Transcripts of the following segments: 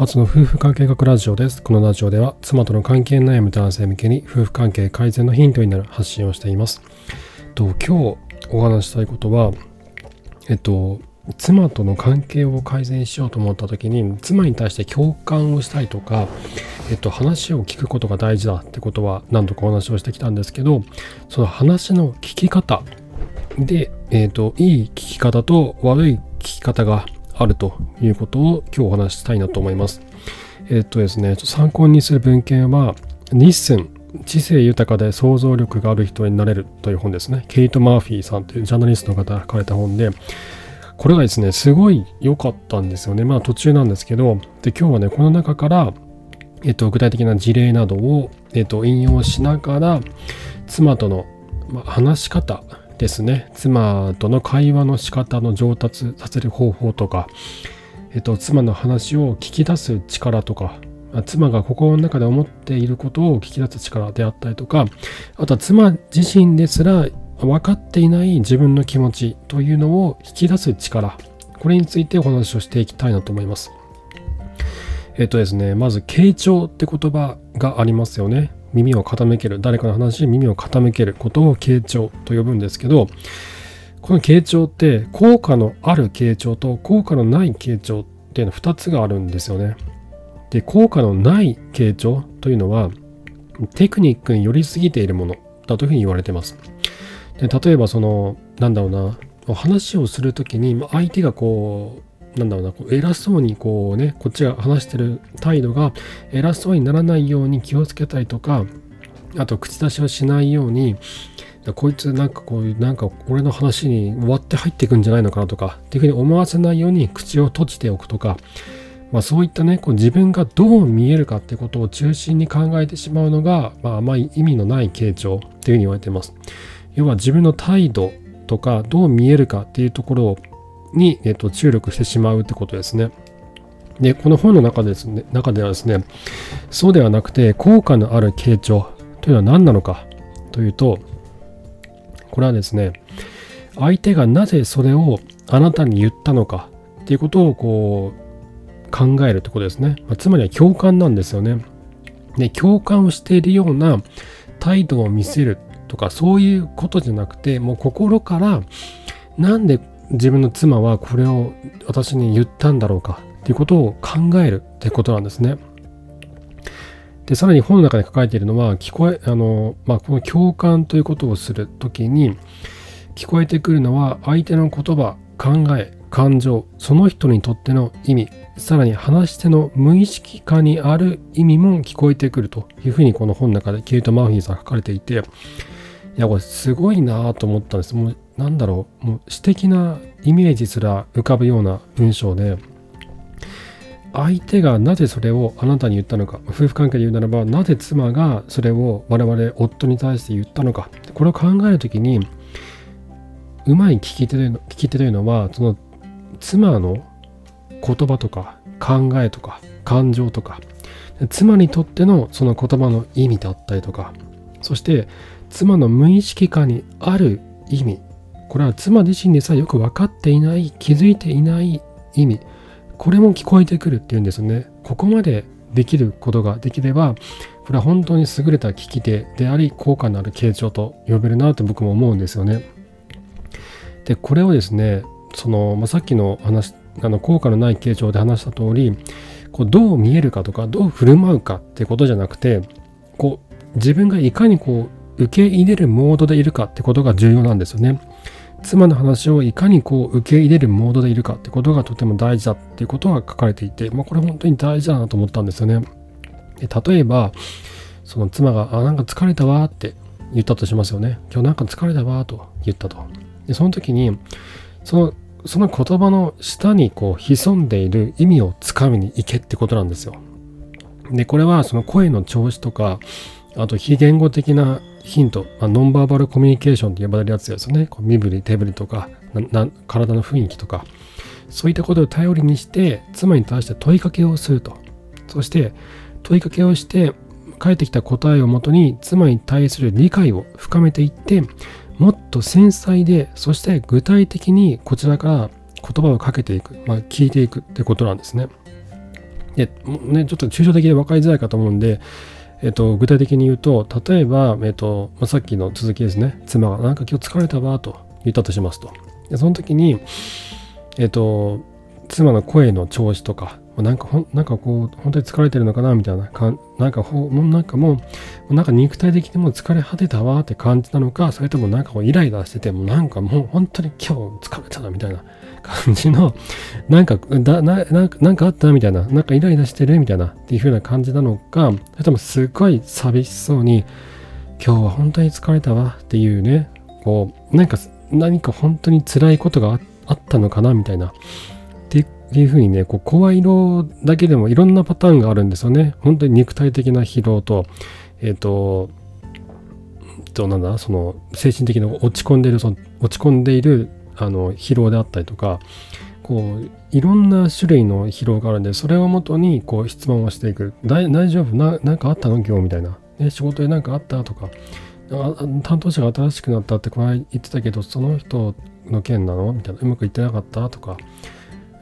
初の夫婦関係学ラジオです。このラジオでは妻との関係悩む男性向けに夫婦関係改善のヒントになる発信をしています。と今日お話したいことは、えっと、妻との関係を改善しようと思った時に妻に対して共感をしたいとか、えっと、話を聞くことが大事だってことは何度かお話をしてきたんですけどその話の聞き方で、えっと、いい聞き方と悪い聞き方があるということを今日お話ししたいなと思います。えっとですね、参考にする文献は、日銭知性豊かで想像力がある人になれるという本ですね。ケイト・マーフィーさんというジャーナリストの方が書かれた本で、これがですね、すごい良かったんですよね。まあ途中なんですけど、で今日はね、この中から、えっと、具体的な事例などを、えっと、引用しながら、妻との、ま、話し方ですね妻との会話の仕方の上達させる方法とか、えっと、妻の話を聞き出す力とか妻が心の中で思っていることを聞き出す力であったりとかあとは妻自身ですら分かっていない自分の気持ちというのを引き出す力これについてお話をしていきたいなと思います。えっとですね、まず、傾聴って言葉がありますよね。耳を傾ける誰かの話に耳を傾けることを傾聴と呼ぶんですけどこの傾聴って効果のある傾聴と効果のない傾聴っていうの2つがあるんですよね。で効果のない傾聴というのはテクニックに寄りすぎているものだというふうに言われてます。で例えばそのなんだろうな話をする時に相手がこうなんだろうな、こう偉そうにこうね、こっちが話してる態度が偉そうにならないように気をつけたりとか、あと口出しをしないように、こいつなんかこういう、なんか俺の話に割って入っていくんじゃないのかなとか、っていうふうに思わせないように口を閉じておくとか、まあそういったね、こう自分がどう見えるかってことを中心に考えてしまうのが、まああまり意味のない傾聴っていうふうに言われています。要は自分の態度とかどう見えるかっていうところをに、えっと、注力してしまうってことですね。で、この本の中ですね、中ではですね、そうではなくて、効果のある傾聴というのは何なのかというと、これはですね、相手がなぜそれをあなたに言ったのかっていうことをこう考えるってことですね。まあ、つまりは共感なんですよね。で、共感をしているような態度を見せるとかそういうことじゃなくて、もう心からなんで自分の妻はこれを私に言ったんだろうかっていうことを考えるってことなんですね。で、さらに本の中で書かれているのは、聞こえ、あの、まあ、この共感ということをするときに、聞こえてくるのは相手の言葉、考え、感情、その人にとっての意味、さらに話し手の無意識化にある意味も聞こえてくるというふうにこの本の中でケイト・マーフィーさん書かれていて、いや、これすごいなと思ったんです。もうなんだろう、もう詩的なイメージすら浮かぶような文章で、相手がなぜそれをあなたに言ったのか、夫婦関係で言うならば、なぜ妻がそれを我々夫に対して言ったのか、これを考えるときに、うまい聞き手というの聞き手というのは、その妻の言葉とか考えとか感情とか、妻にとってのその言葉の意味だったりとか、そして妻の無意識化にある意味これは妻自身でさえよく分かっていない気づいていない意味。これも聞こえてくるっていうんですね。ここまでできることができればこれは本当に優れた聞き手であり効果のある傾聴と呼べるなと僕も思うんですよね。でこれをですねその、まあ、さっきの話あの効果のない傾聴で話した通りこうどう見えるかとかどう振る舞うかってことじゃなくてこう自分がいかにこう受け入れるモードでいるかってことが重要なんですよね。妻の話をいかにこう受け入れるモードでいるかってことがとても大事だっていうことが書かれていて、まあ、これ本当に大事だなと思ったんですよね。で例えば、その妻が、あ、なんか疲れたわって言ったとしますよね。今日なんか疲れたわと言ったと。で、その時に、その、その言葉の下にこう潜んでいる意味をつかみに行けってことなんですよ。で、これはその声の調子とか、あと非言語的なヒント、まあ、ノンバーバルコミュニケーションと呼ばれるやつですよね。こう身振り、手振りとか体の雰囲気とか、そういったことを頼りにして、妻に対して問いかけをすると。そして、問いかけをして、返ってきた答えをもとに、妻に対する理解を深めていって、もっと繊細で、そして具体的にこちらから言葉をかけていく、まあ、聞いていくってことなんですね。で、ね、ちょっと抽象的で分かりづらいかと思うんで、えっと、具体的に言うと、例えば、えっと、まあ、さっきの続きですね、妻がなんか今日疲れたわと言ったとしますと。で、その時に、えっと、妻の声の調子とか、なんかほなんかこう、本当に疲れてるのかなみたいなかなんかほもうなんかもう、なんか肉体的にも疲れ果てたわって感じなのか、それともなんかこうイライラしてて、もなんかもう本当に今日疲れたなみたいな感じの、なんか、だななんかあったみたいな、なんかイライラしてるみたいなっていう風な感じなのか、それともすごい寂しそうに、今日は本当に疲れたわっていうね、こう、なんか何か本当に辛いことがあったのかなみたいな。っていうふうにね、こう声色だけでもいろんなパターンがあるんですよね。本当に肉体的な疲労と、えっ、ー、と、となんだ、その精神的な落ち込んでいる、その落ち込んでいるあの疲労であったりとか、こういろんな種類の疲労があるんで、それをもとにこう質問をしていく。大丈夫？ななんかあったの？今日みたいな。ね、仕事で何かあった？とか。担当者が新しくなったってこの間言ってたけど、その人の件なの？みたいな。うまくいってなかった？とか。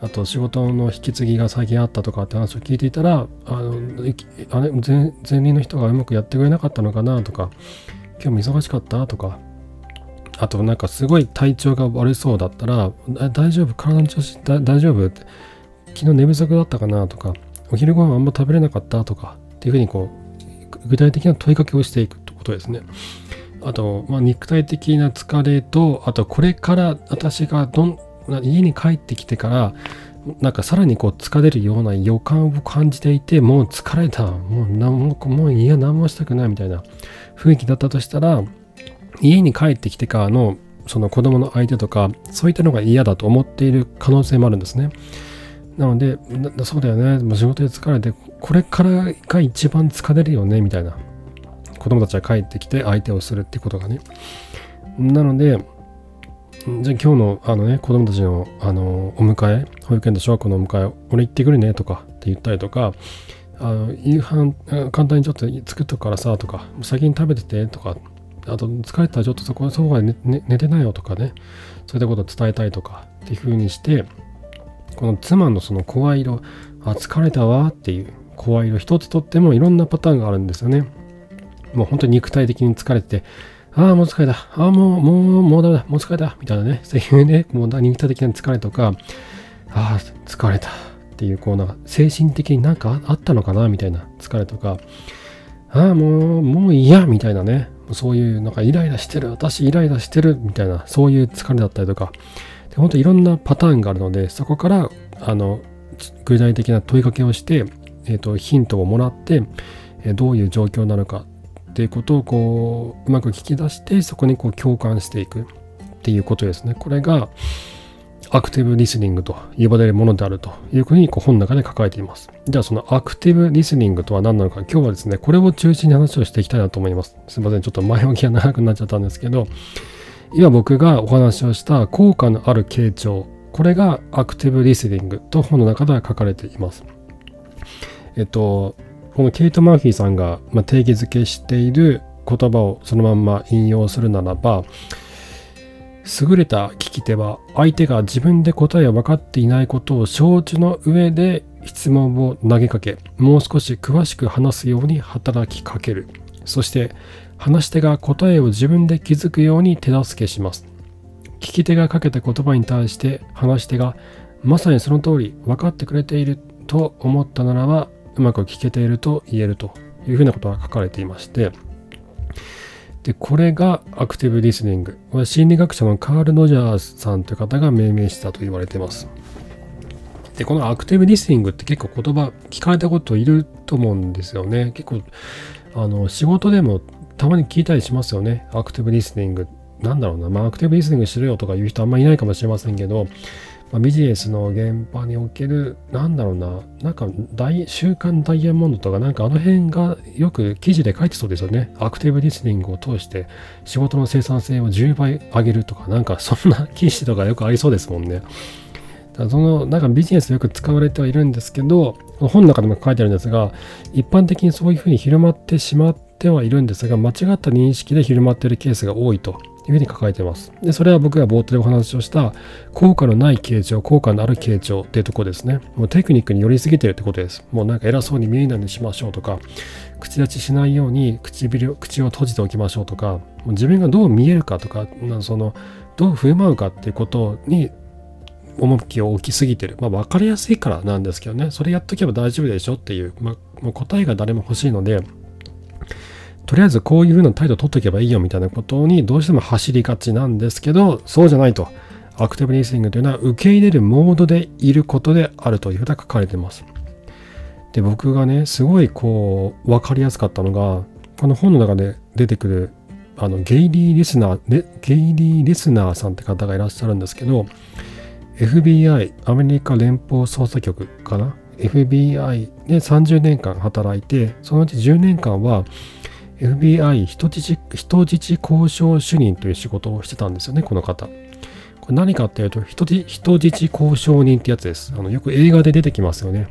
あと仕事の引き継ぎが最近あったとかって話を聞いていたらあのあれ？前前任の人がうまくやってくれなかったのかな？とか今日も忙しかった？とかあとなんかすごい体調が悪そうだったら大丈夫？体の調子大丈夫？って昨日寝不足だったかな？とかお昼ご飯あんま食べれなかった？とかっていうふうにこう具体的な問いかけをしていくってことですね。あと、まあ、肉体的な疲れと、あとこれから私がどん家に帰ってきてからなんかさらにこう疲れるような予感を感じていてもう疲れた。もう何ももう家何もしたくないみたいな雰囲気だったとしたら家に帰ってきてからのその子供の相手とかそういったのが嫌だと思っている可能性もあるんですね。なのでそうだよね。もう仕事で疲れてこれからが一番疲れるよねみたいな。子供たちが帰ってきて相手をするってことがね。なのでじゃあ今日のあのね、子供たちのあのお迎え、保育園と小学校のお迎え、俺行ってくるねとかって言ったりとか、あの夕飯簡単にちょっと作っとくからさとか、先に食べててとか、あと疲れたらちょっとそこそこで寝寝てないよとかね、そういったことを伝えたいとかっていう風にして、この妻のその声色、あ、疲れたわっていう声色一つとってもいろんなパターンがあるんですよね。もう本当に肉体的に疲れて、ああ、もう疲れた。ああ、もう、もう、もうダメだ。もう疲れた。みたいなね。そういうね、もう人気的な疲れとか、ああ、疲れた。っていう、こう、なんか、精神的になんかあったのかなみたいな疲れとか、ああ、もう、もう嫌みたいなね。そういう、なんかイライラしてる。私イライラしてる。みたいな、そういう疲れだったりとか。で本当いろんなパターンがあるので、そこから、あの、具体的な問いかけをして、え、ー、と、ヒントをもらって、えどういう状況なのかっていうことをこううまく聞き出してそこにこう共感していくっていうことですね。これがアクティブリスニングと呼ばれるものであるというふうにこう本の中で書かれています。じゃあそのアクティブリスニングとは何なのか今日はですねこれを中心に話をしていきたいなと思います。すいませんちょっと前置きが長くなっちゃったんですけど今僕がお話をした効果のある傾聴これがアクティブリスニングと本の中では書かれています。えっとこのケイト・マーフィーさんが定義づけしている言葉をそのまま引用するならば優れた聞き手は相手が自分で答えを分かっていないことを承知の上で質問を投げかけもう少し詳しく話すように働きかける。そして話し手が答えを自分で気づくように手助けします。聞き手がかけた言葉に対して話し手がまさにその通り分かってくれていると思ったならばうまく聞けていると言えるというふうなことが書かれていましてでこれがアクティブリスニングこれ心理学者のカール・ロジャースさんという方が命名したと言われています。でこのアクティブリスニングって結構言葉聞かれたこといると思うんですよね。結構あの仕事でもたまに聞いたりしますよね。アクティブリスニングなんだろうな、まあ、アクティブリスニングしろよとか言う人あんまりいないかもしれませんけど、まあ、ビジネスの現場における、なんだろうな、なんか大、週刊ダイヤモンドとか、なんかあの辺がよく記事で書いてそうですよね。アクティブリスニングを通して仕事の生産性を10倍上げるとか、なんかそんな記事とかよくありそうですもんね。その、なんかビジネスでよく使われてはいるんですけど、本の中でも書いてあるんですが、一般的にそういうふうに広まってしまってはいるんですが、間違った認識で広まっているケースが多いというふうに書かれてます。で、それは僕が冒頭でお話をした効果のない傾聴、効果のある傾聴っていうとこですね。もうテクニックに寄りすぎてるってことです。もうなんか偉そうに見えないようにしましょうとか、口立ちしないように唇口を閉じておきましょうとか、もう自分がどう見えるかとか、そのどう振る舞うかっていうことに重きを置きすぎてる。まあ分かりやすいからなんですけどね、それやっとけば大丈夫でしょっていう、まあ、もう答えが誰も欲しいので、とりあえずこういう風な態度を取っておけばいいよみたいなことにどうしても走りがちなんですけど、そうじゃないと。アクティブリスニングというのは受け入れるモードでいることであるというふうに書かれています。で、僕がね、すごいこう、分かりやすかったのが、この本の中で出てくる、あの、ゲイリー・リスナー、ゲイリー・リスナーさんって方がいらっしゃるんですけど、FBI、アメリカ連邦捜査局かな ?FBI で30年間働いて、そのうち10年間は、FBI 人質人質交渉主任という仕事をしてたんですよね、この方。これ何かっていうと人、人質交渉人ってやつです。あのよく映画で出てきますよね。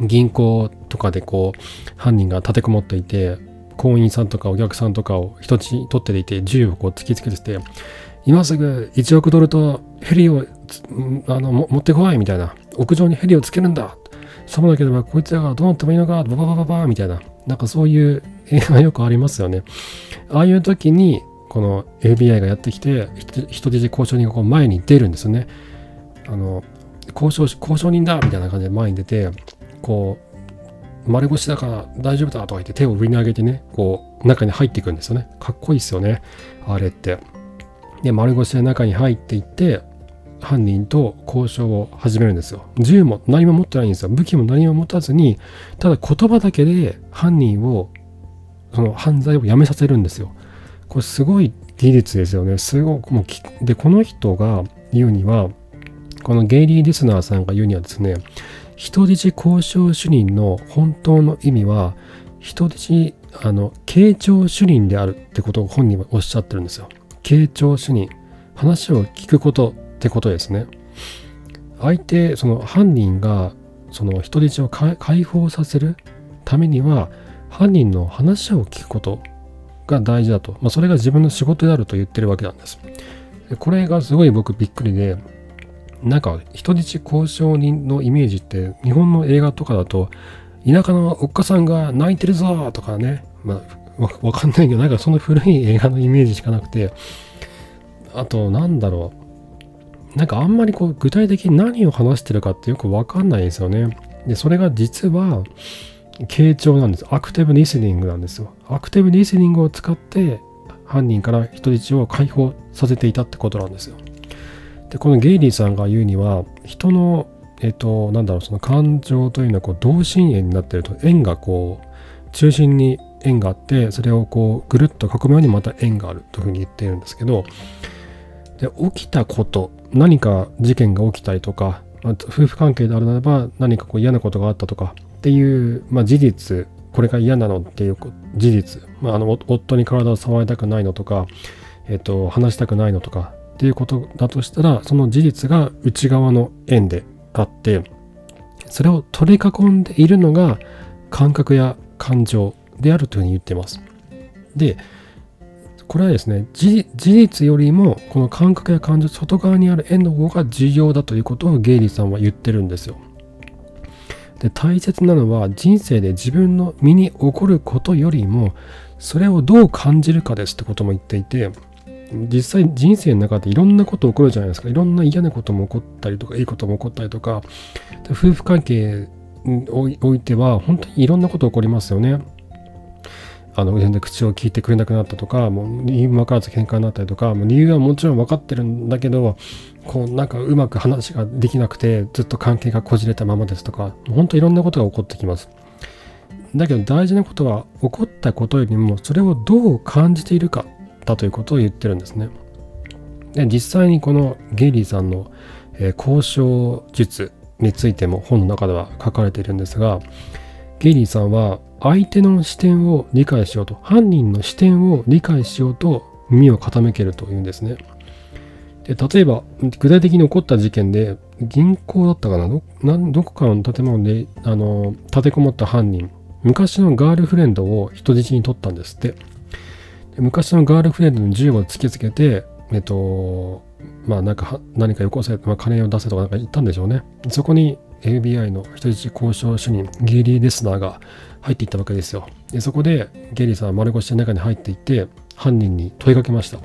銀行とかでこう、犯人が立てこもっていて、行員さんとかお客さんとかを人質取っていて、銃をこう突きつけてて、今すぐ1億ドルとヘリをあの持ってこいみたいな。屋上にヘリをつけるんだ。そうなければこいつらがどうなってもいいのか、バババババみたいな。なんかそういう映画よくありますよね。ああいう時に、この FBI がやってきて、人質交渉人がこう前に出るんですよね。あの、交渉、交渉人だみたいな感じで前に出て、こう、丸腰だから大丈夫だとか言って手を上に上げてね、こう、中に入っていくんですよね。かっこいいですよね。あれって。で、丸腰で中に入っていって、犯人と交渉を始めるんですよ。銃も何も持ってないんですよ。武器も何も持たずに、ただ言葉だけで犯人を、その犯罪をやめさせるんですよ。これすごい技術ですよね。すごくもうで、この人が言うには、このゲイリー・リスナーさんが言うにはですね、人質交渉主任の本当の意味は、人質、あの、傾聴主任であるってことを本人はおっしゃってるんですよ。傾聴主任。話を聞くことってことですね。相手、その犯人がその人質を解放させるためには犯人の話を聞くことが大事だと。まあ、それが自分の仕事であると言ってるわけなんです。でこれがすごい僕びっくりで、なんか人質交渉人のイメージって日本の映画とかだと田舎のおっかさんが泣いてるぞとかね、まあ、わかんないけどなんかその古い映画のイメージしかなくてあとなんだろうなんかあんまりこう具体的に何を話してるかってよくわかんないですよね。で、それが実は傾聴なんです。アクティブリスニングなんですよ。アクティブリスニングを使って犯人から人質を解放させていたってことなんですよ。で、このゲイリーさんが言うには、人の、えっ、と、なんだろう、その感情というのはこう同心円になってると、円がこう、中心に円があって、それをこう、ぐるっと囲むようにまた円があるというふうに言っているんですけど、で、起きたこと、何か事件が起きたりとか、夫婦関係であるならば何かこう嫌なことがあったとかっていう、まあ、事実これが嫌なのっていう事実、まあ、あの夫に体を触りたくないのとか、えっと、話したくないのとかっていうことだとしたらその事実が内側の縁であってそれを取り囲んでいるのが感覚や感情であるというふうに言ってます。でこれはですね事実よりもこの感覚や感情外側にある円の方が重要だということをゲイリーさんは言ってるんですよ。で大切なのは人生で自分の身に起こることよりもそれをどう感じるかですってことも言っていて実際人生の中でいろんなこと起こるじゃないですかいろんな嫌なことも起こったりとかいいことも起こったりとか夫婦関係においては本当にいろんなこと起こりますよね。あの全然口を聞いてくれなくなったとかもう理由分からず喧嘩になったりとかもう理由はもちろん分かってるんだけどこうなんかうまく話ができなくてずっと関係がこじれたままですとか本当いろんなことが起こってきます。だけど大事なことは起こったことよりもそれをどう感じているかだということを言ってるんですね。で実際にこのゲイリーさんの、えー、交渉術についても本の中では書かれているんですがゲイリーさんは相手の視点を理解しようと、犯人の視点を理解しようと耳を傾けるというんですね。で例えば、具体的に起こった事件で、銀行だったかな？どどこかの建物であの立てこもった犯人、昔のガールフレンドを人質に取ったんですって。昔のガールフレンドに銃を突きつけて、えっと、まあなんか何かよこせ、まあ、金を出せとかなんか言ったんでしょうね。そこに FBI の人質交渉主任ゲリー・レスナーが入っていったわけですよ。でそこでゲリーさんは丸腰で中に入っていって犯人に問いかけました。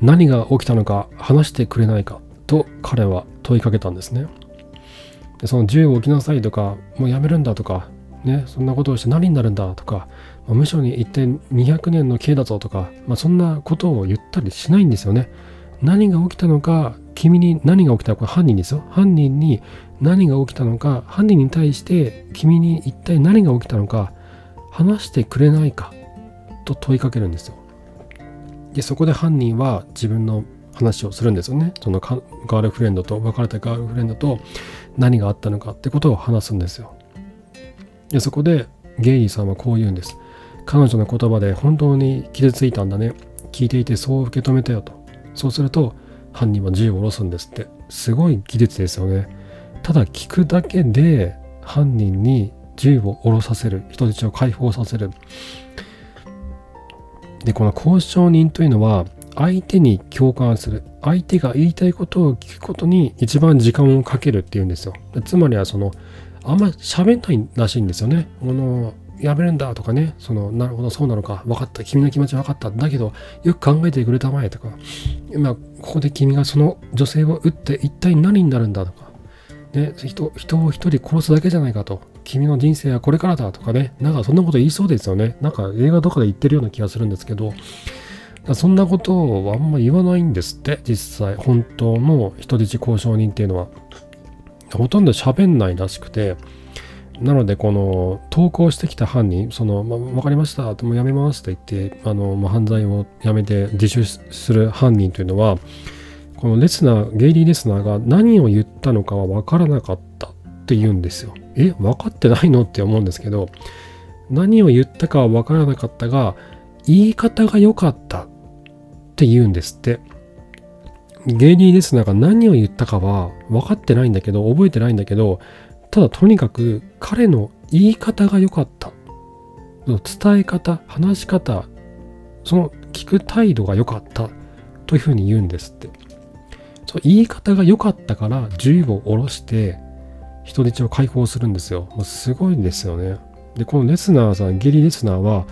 何が起きたのか話してくれないかと彼は問いかけたんですね。でその銃を置きなさいとかもうやめるんだとかねそんなことをして何になるんだとか、まあ、無償に一点200年の刑だぞとか、まあ、そんなことを言ったりしないんですよね。何が起きたのか君に何が起きたのか犯人ですよ。犯人に何が起きたのか犯人に対して君に一体何が起きたのか話してくれないかと問いかけるんですよ。でそこで犯人は自分の話をするんですよね。そのガールフレンドと別れたガールフレンドと何があったのかってことを話すんですよ。でそこでゲイリーさんはこう言うんです。彼女の言葉で本当に傷ついたんだね。聞いていてそう受け止めたよと。そうすると犯人は銃を下ろすんですって。すごい技術ですよね。ただ聞くだけで犯人に銃を下ろさせる人質を解放させる。でこの交渉人というのは相手に共感する。相手が言いたいことを聞くことに一番時間をかけるっていうんですよ。つまりはそのあんま喋んないらしいんですよね。このやめるんだとかね、その、なるほど、そうなのか、分かった、君の気持ち分かった、だけど、よく考えてくれたまえとか、今、ここで君がその女性を撃って一体何になるんだとか、ね、人人を一人殺すだけじゃないかと、君の人生はこれからだとかね、なんかそんなこと言いそうですよね。なんか映画とかで言ってるような気がするんですけど、そんなことをあんま言わないんですって、実際、本当の人質交渉人っていうのは。ほとんど喋んないらしくて、なので、この投稿してきた犯人、その、まあ、分かりました、もうやめますと言って、あの、まあ、犯罪をやめて自首する犯人というのは、このレスナー、ゲイリー・レスナーが何を言ったのかは分からなかったって言うんですよ。え、分かってないのって思うんですけど、何を言ったかは分からなかったが、言い方が良かったって言うんですって。ゲイリー・レスナーが何を言ったかは分かってないんだけど、覚えてないんだけど、ただとにかく彼の言い方が良かった。伝え方、話し方、その聞く態度が良かったというふうに言うんですって。そう言い方が良かったから銃を下ろして人質を解放するんですよ。もうすごいですよね。で、このレスナーさん、ゲリレスナーは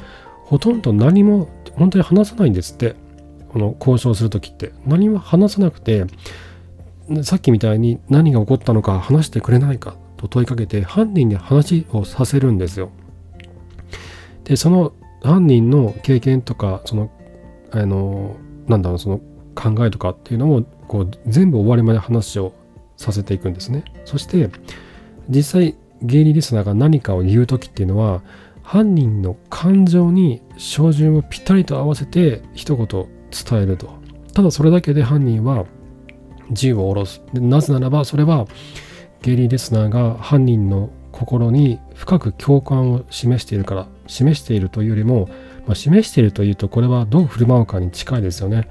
ほとんど何も本当に話さないんですって。この交渉するときって。何も話さなくて、さっきみたいに何が起こったのか話してくれないかと問いかけて犯人に話をさせるんですよ。でその犯人の経験とかそのあのなんだろうその考えとかっていうのもこう全部終わりまで話をさせていくんですね。そして実際ゲイリーリスナーが何かを言う時っていうのは犯人の感情に照準をぴったりと合わせて一言伝えると。ただそれだけで犯人は銃を下ろす。なぜならばそれはゲイリー・レスナーが犯人の心に深く共感を示しているから示しているというよりも、まあ、示しているというとこれはどう振る舞うかに近いですよね。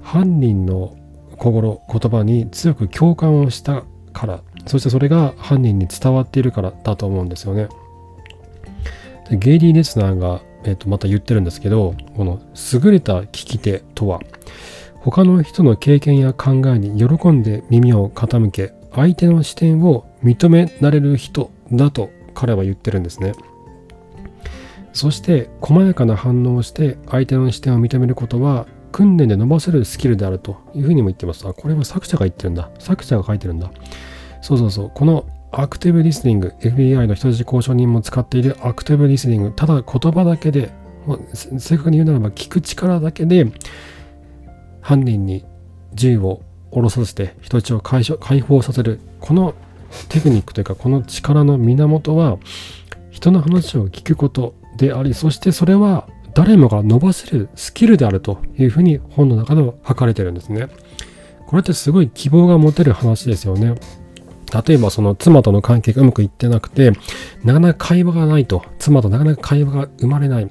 犯人の心言葉に強く共感をしたからそしてそれが犯人に伝わっているからだと思うんですよね。でゲイリー・レスナーが、えー、とまた言ってるんですけどこの優れた聞き手とは他の人の経験や考えに喜んで耳を傾け相手の視点を認められる人だと彼は言ってるんですね。そして細やかな反応をして相手の視点を認めることは訓練で伸ばせるスキルであるというふうにも言ってます。あ、これは作者が言ってるんだ。作者が書いてるんだ。そうそうそう。このアクティブリスニング、FBI の人質交渉人も使っているアクティブリスニング、ただ言葉だけで、もう正確に言うならば聞く力だけで犯人に銃を下ろさせて人質を解解放させるこのテクニックというかこの力の源は人の話を聞くことでありそしてそれは誰もが伸ばせるスキルであるというふうに本の中では書かれてるんですね。これってすごい希望が持てる話ですよね。例えばその妻との関係がうまくいってなくて、なかなか会話がないと、妻となかなか会話が生まれない。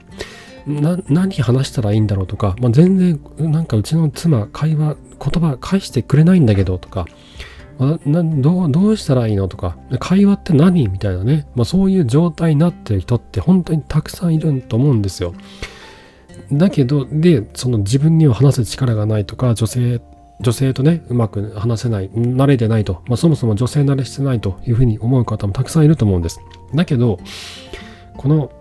な何話したらいいんだろうとか、まあ、全然なんかうちの妻会話言葉返してくれないんだけどとかどうどうしたらいいのとか会話って何みたいなね、まあ、そういう状態になってる人って本当にたくさんいると思うんですよだけど、で、その自分には話す力がないとか、女性、女性とね、うまく話せない、慣れてないと、まあ、そもそも女性慣れしてないというふうに思う方もたくさんいると思うんです。だけど、この、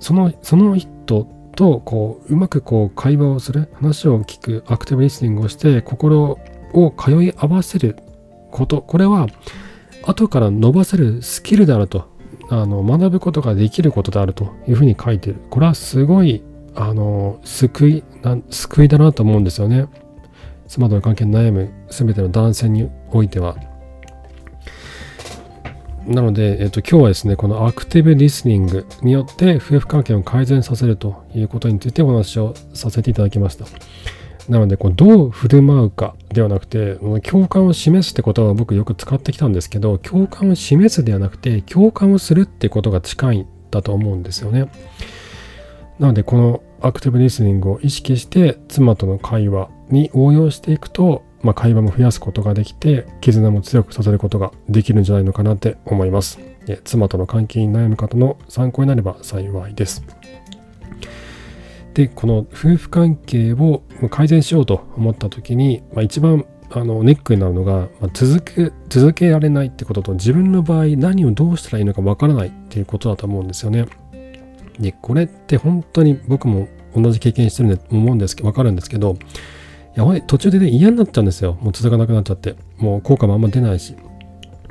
その、その人と、こう、うまくこう、会話をする、話を聞く、アクティブリスニングをして、心を通い合わせること、これは、後から伸ばせるスキルであると、あの、学ぶことができることであるというふうに書いてる。これはすごいあの救いな救いだなと思うんですよね。妻との関係に悩む全ての男性においては。なので、えっと、今日はですね、このアクティブリスニングによって夫婦関係を改善させるということについてお話をさせていただきました。なので、こうどう振る舞うかではなくて、共感を示すってことは僕よく使ってきたんですけど、共感を示すではなくて、共感をするってことが近いんだと思うんですよね。なのでこのアクティブリスニングを意識して妻との会話に応用していくと、まあ、会話も増やすことができて絆も強くさせることができるんじゃないのかなって思います。妻との関係に悩む方の参考になれば幸いです。で、この夫婦関係を改善しようと思った時に、まあ、一番あのネックになるのが、まあ、続け続けられないってことと自分の場合何をどうしたらいいのかわからないっていうことだと思うんですよね。で、これって本当に僕も同じ経験してるんで思うんですけど、わかるんですけど、やばい、途中でね、嫌になっちゃうんですよ。もう続かなくなっちゃって。もう効果もあんま出ないし。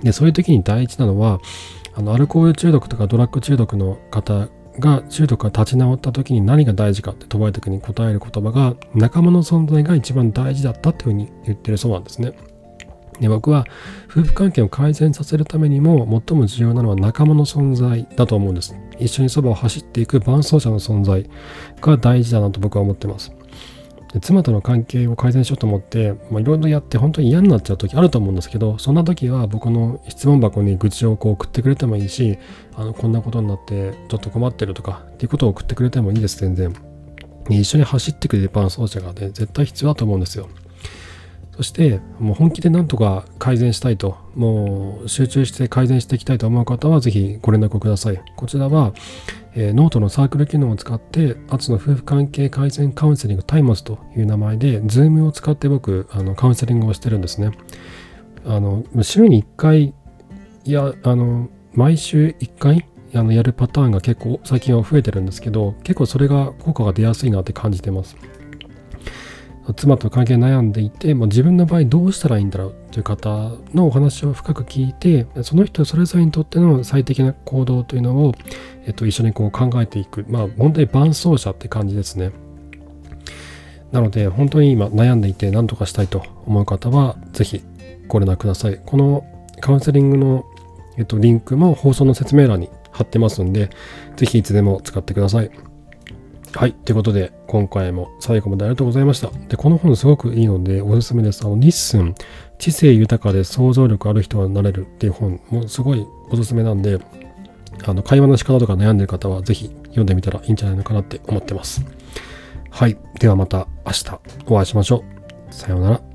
で、そういう時に大事なのは、あの、アルコール中毒とかドラッグ中毒の方が中毒が立ち直った時に何が大事かって問われた時に答える言葉が仲間の存在が一番大事だったっていうふうに言ってるそうなんですね。で僕は夫婦関係を改善させるためにも最も重要なのは仲間の存在だと思うんです。一緒にそばを走っていく伴走者の存在が大事だなと僕は思ってます。で妻との関係を改善しようと思って、まあ、いろいろやって本当に嫌になっちゃう時あると思うんですけど、そんな時は僕の質問箱に愚痴をこう送ってくれてもいいし、あのこんなことになってちょっと困ってるとかっていうことを送ってくれてもいいです、全然。一緒に走ってくれる伴走者がね、絶対必要だと思うんですよ。そしてもう本気でなんとか改善したいと、もう集中して改善していきたいと思う方はぜひご連絡ください。こちらは、えー、ノートのサークル機能を使って、アツの夫婦関係改善カウンセリングタイマスという名前で、 Zoom を使って僕、あのカウンセリングをしてるんですね。あの、週に1回、いや、あの、毎週1回あのやるパターンが結構最近は増えてるんですけど、結構それが効果が出やすいなって感じてます。妻と関係悩んでいて、もう自分の場合どうしたらいいんだろうという方のお話を深く聞いて、その人それぞれにとっての最適な行動というのを、えっと、一緒にこう考えていく。まあ、本当に伴走者って感じですね。なので、本当に今悩んでいて何とかしたいと思う方は、ぜひご連絡ください。このカウンセリングの、えっと、リンクも放送の説明欄に貼ってますんで、ぜひいつでも使ってください。はい。ということで、今回も最後までありがとうございました。で、この本すごくいいので、おすすめです。あの、ニッスン、知性豊かで想像力ある人はなれるっていう本、もすごいおすすめなんで、あの、会話の仕方とか悩んでる方は、ぜひ読んでみたらいいんじゃないのかなって思ってます。はい。ではまた明日お会いしましょう。さようなら。